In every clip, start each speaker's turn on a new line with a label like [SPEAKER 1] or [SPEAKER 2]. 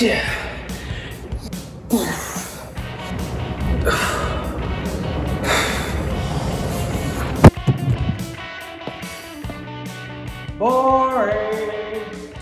[SPEAKER 1] For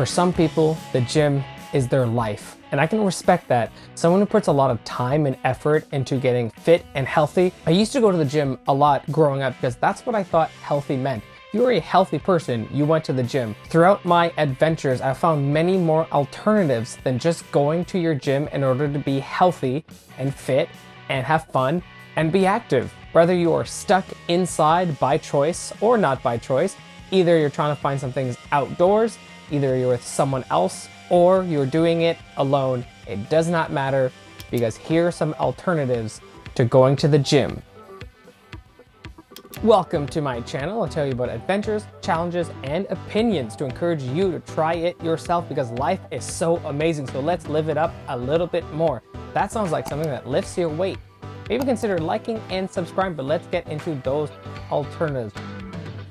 [SPEAKER 1] some people, the gym is their life. And I can respect that. Someone who puts a lot of time and effort into getting fit and healthy. I used to go to the gym a lot growing up because that's what I thought healthy meant. You're a healthy person, you went to the gym. Throughout my adventures, I found many more alternatives than just going to your gym in order to be healthy and fit and have fun and be active. Whether you are stuck inside by choice or not by choice, Either you're trying to find some things outdoors, either you're with someone else, or you're doing it alone. It does not matter because here are some alternatives to going to the gym. Welcome to my channel. I'll tell you about adventures, challenges, and opinions to encourage you to try it yourself because life is so amazing. So let's live it up a little bit more. That sounds like something that lifts your weight. Maybe consider liking and subscribe, but let's get into those alternatives.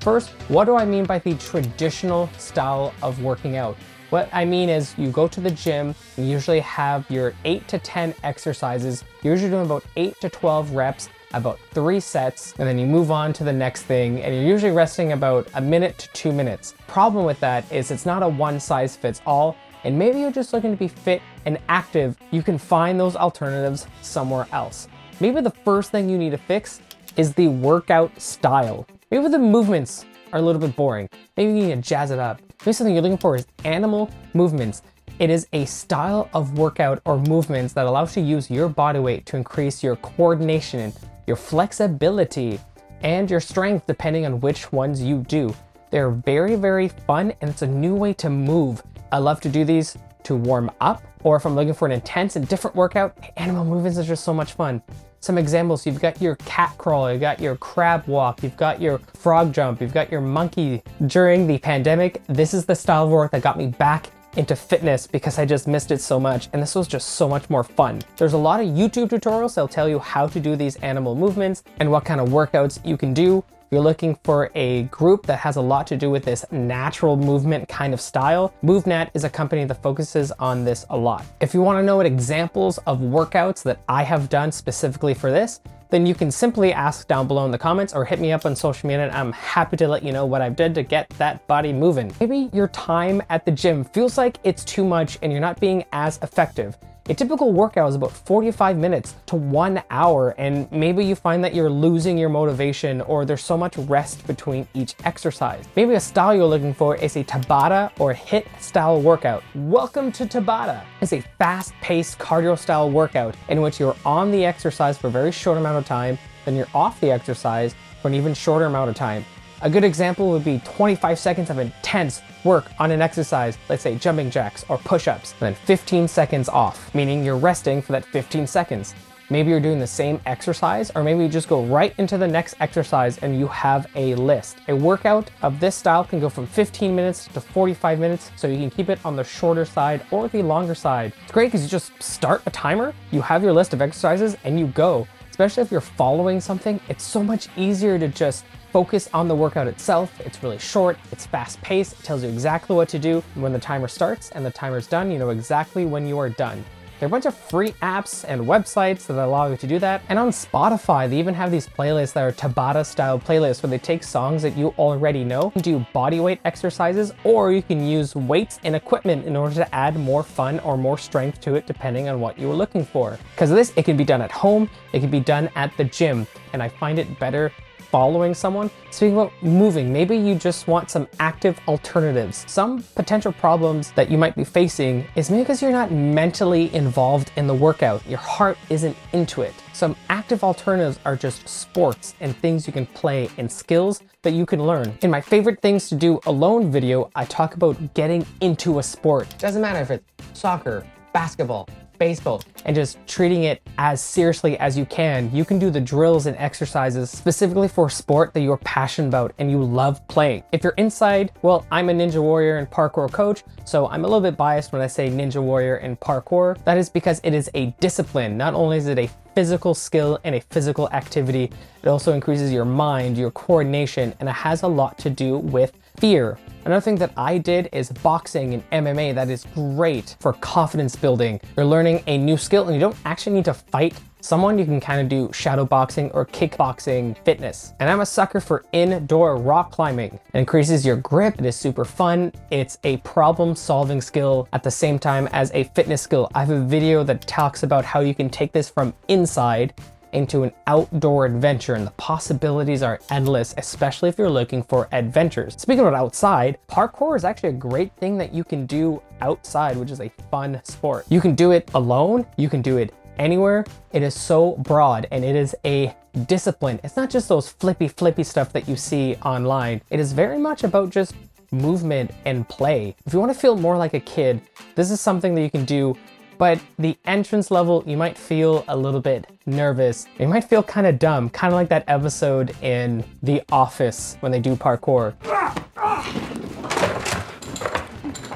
[SPEAKER 1] First, what do I mean by the traditional style of working out? What I mean is you go to the gym, you usually have your 8 to 10 exercises, you're usually doing about 8 to 12 reps, about 3 sets, and then you move on to the next thing, and you're usually resting about a minute to 2 minutes. Problem with that is it's not a one size fits all, and maybe you're just looking to be fit and active, you can find those alternatives somewhere else. Maybe the first thing you need to fix is the workout style. Maybe the movements are a little bit boring. Maybe you need to jazz it up. Maybe something you're looking for is animal movements. It is a style of workout or movements that allows you to use your body weight to increase your coordination, your flexibility, and your strength depending on which ones you do. They're very, very fun and it's a new way to move. I love to do these to warm up or if I'm looking for an intense and different workout, animal movements is just so much fun some examples. You've got your cat crawl, you've got your crab walk, you've got your frog jump, you've got your monkey. During the pandemic, this is the style of work that got me back into fitness because I just missed it so much and this was just so much more fun. There's a lot of YouTube tutorials that'll tell you how to do these animal movements and what kind of workouts you can do If you're looking for a group that has a lot to do with this natural movement kind of style, MovNat is a company that focuses on this a lot. If you wanna know what examples of workouts that I have done specifically for this, then you can simply ask down below in the comments or hit me up on social media and I'm happy to let you know what I've did to get that body moving. Maybe your time at the gym feels like it's too much and you're not being as effective. A typical workout is about 45 minutes to one hour, and maybe you find that you're losing your motivation or there's so much rest between each exercise. Maybe a style you're looking for is a Tabata or HIIT style workout. Welcome to Tabata. It's a fast-paced cardio style workout in which you're on the exercise for a very short amount of time, then you're off the exercise for an even shorter amount of time. A good example would be 25 seconds of intense work on an exercise, let's say jumping jacks or push-ups, and then 15 seconds off, meaning you're resting for that 15 seconds. Maybe you're doing the same exercise, or maybe you just go right into the next exercise and you have a list. A workout of this style can go from 15 minutes to 45 minutes, so you can keep it on the shorter side or the longer side. It's great because you just start a timer, you have your list of exercises, and you go. Especially if you're following something, it's so much easier to just focus on the workout itself. It's really short, it's fast paced, it tells you exactly what to do when the timer starts and the timer's done, you know exactly when you are done. There are a bunch of free apps and websites that allow you to do that. And on Spotify, they even have these playlists that are Tabata style playlists where they take songs that you already know and do body weight exercises, or you can use weights and equipment in order to add more fun or more strength to it depending on what you are looking for. Because of this, it can be done at home, it can be done at the gym, and I find it better following someone. Speaking about moving, maybe you just want some active alternatives. Some potential problems that you might be facing is maybe because you're not mentally involved in the workout. Your heart isn't into it. Some active alternatives are just sports and things you can play and skills that you can learn. In my favorite things to do alone video, I talk about getting into a sport. Doesn't matter if it's soccer, basketball, baseball and just treating it as seriously as you can. You can do the drills and exercises specifically for a sport that you're passionate about and you love playing. If you're inside, well, I'm a Ninja Warrior and parkour coach, so I'm a little bit biased when I say Ninja Warrior and parkour. That is because it is a discipline. Not only is it a physical skill and a physical activity, it also increases your mind, your coordination, and it has a lot to do with fear. Another thing that I did is boxing and MMA. That is great for confidence building. You're learning a new skill and you don't actually need to fight someone. You can kind of do shadow boxing or kickboxing fitness. And I'm a sucker for indoor rock climbing. It increases your grip. It is super fun. It's a problem solving skill at the same time as a fitness skill. I have a video that talks about how you can take this from inside into an outdoor adventure and the possibilities are endless, especially if you're looking for adventures. Speaking of outside, parkour is actually a great thing that you can do outside, which is a fun sport. You can do it alone, you can do it anywhere. It is so broad and it is a discipline. It's not just those flippy flippy stuff that you see online. It is very much about just movement and play. If you want to feel more like a kid, this is something that you can do but the entrance level, you might feel a little bit nervous. You might feel kind of dumb, kind of like that episode in The Office when they do parkour.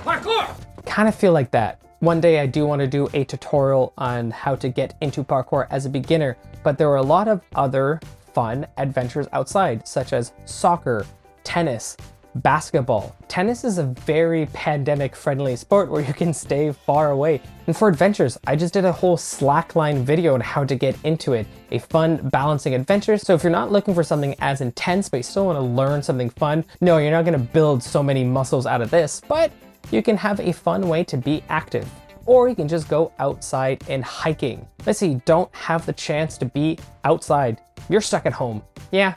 [SPEAKER 2] Parkour!
[SPEAKER 1] Kind of feel like that. One day I do want to do a tutorial on how to get into parkour as a beginner, but there are a lot of other fun adventures outside, such as soccer, tennis, basketball. Tennis is a very pandemic friendly sport where you can stay far away. And for adventures, I just did a whole slackline video on how to get into it. A fun balancing adventure. So if you're not looking for something as intense, but you still want to learn something fun, no, you're not going to build so many muscles out of this, but you can have a fun way to be active. Or you can just go outside and hiking. Let's see, don't have the chance to be outside. You're stuck at home. Yeah,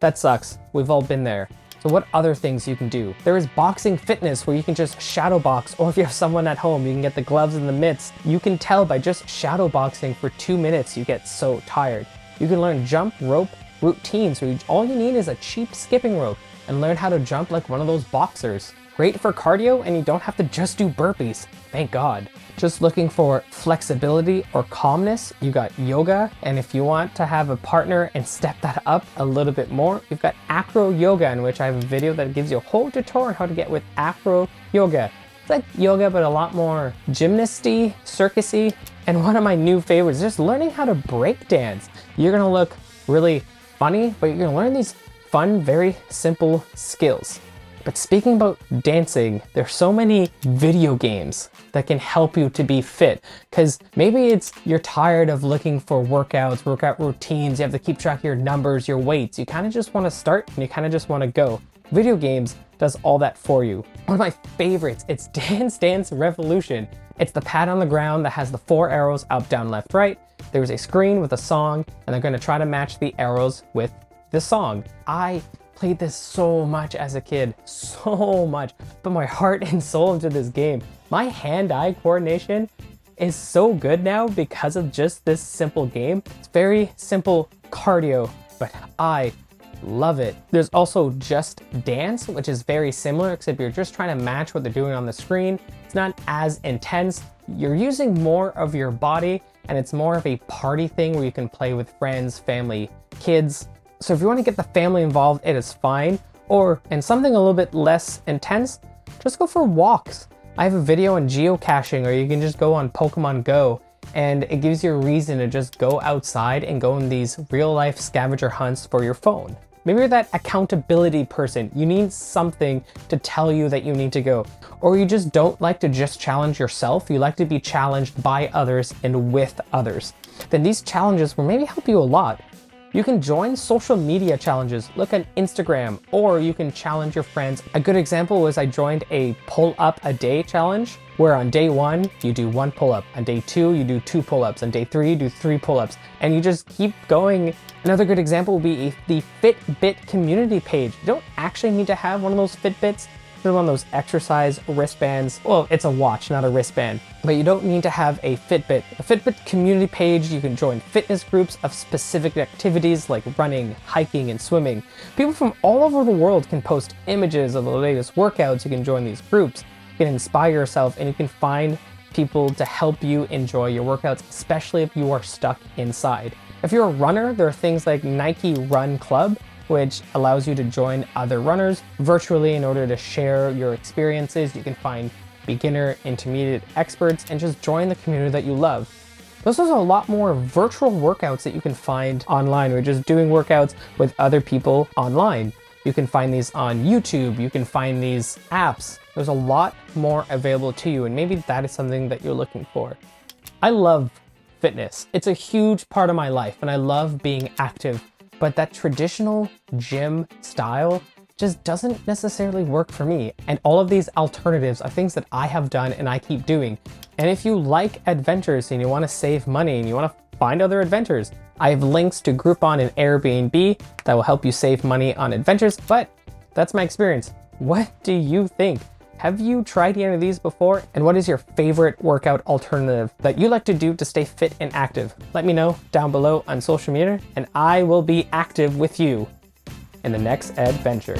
[SPEAKER 1] that sucks. We've all been there. So what other things you can do? There is boxing fitness where you can just shadow box, or if you have someone at home, you can get the gloves and the mitts. You can tell by just shadow boxing for two minutes, you get so tired. You can learn jump rope routines where all you need is a cheap skipping rope and learn how to jump like one of those boxers. Great for cardio and you don't have to just do burpees. Thank God. Just looking for flexibility or calmness, you got yoga. And if you want to have a partner and step that up a little bit more, you've got acro yoga, in which I have a video that gives you a whole tutorial on how to get with acro yoga. It's like yoga, but a lot more gymnasty, circusy. And one of my new favorites just learning how to break dance. You're gonna look really funny, but you're gonna learn these fun, very simple skills. But speaking about dancing, there's so many video games that can help you to be fit. Because maybe it's you're tired of looking for workouts, workout routines, you have to keep track of your numbers, your weights. You kind of just want to start and you kind of just want to go. Video games does all that for you. One of my favorites, it's Dance Dance Revolution. It's the pad on the ground that has the four arrows up, down, left, right. There's a screen with a song, and they're gonna try to match the arrows with the song. I played this so much as a kid, so much. Put my heart and soul into this game. My hand-eye coordination is so good now because of just this simple game. It's very simple cardio, but I love it. There's also Just Dance, which is very similar, except you're just trying to match what they're doing on the screen. It's not as intense. You're using more of your body, and it's more of a party thing where you can play with friends, family, kids, so if you want to get the family involved, it is fine. Or in something a little bit less intense, just go for walks. I have a video on geocaching or you can just go on Pokemon Go and it gives you a reason to just go outside and go on these real life scavenger hunts for your phone. Maybe you're that accountability person. You need something to tell you that you need to go. Or you just don't like to just challenge yourself. You like to be challenged by others and with others. Then these challenges will maybe help you a lot. You can join social media challenges, look at Instagram, or you can challenge your friends. A good example was I joined a pull up a day challenge where on day one, you do one pull up. On day two, you do two pull ups. On day three, you do three pull ups. And you just keep going. Another good example would be the Fitbit community page. You don't actually need to have one of those Fitbits one of those exercise wristbands. Well, it's a watch, not a wristband, but you don't need to have a Fitbit. A Fitbit community page, you can join fitness groups of specific activities like running, hiking, and swimming. People from all over the world can post images of the latest workouts. You can join these groups. You can inspire yourself and you can find people to help you enjoy your workouts, especially if you are stuck inside. If you're a runner, there are things like Nike Run Club, which allows you to join other runners virtually in order to share your experiences. You can find beginner, intermediate, experts, and just join the community that you love. There's also a lot more virtual workouts that you can find online. We're just doing workouts with other people online. You can find these on YouTube. You can find these apps. There's a lot more available to you, and maybe that is something that you're looking for. I love fitness. It's a huge part of my life, and I love being active, but that traditional gym style just doesn't necessarily work for me. And all of these alternatives are things that I have done and I keep doing. And if you like adventures and you want to save money and you want to find other adventures, I have links to Groupon and Airbnb that will help you save money on adventures, but that's my experience. What do you think? Have you tried any of these before? And what is your favorite workout alternative that you like to do to stay fit and active? Let me know down below on social media, and I will be active with you in the next adventure.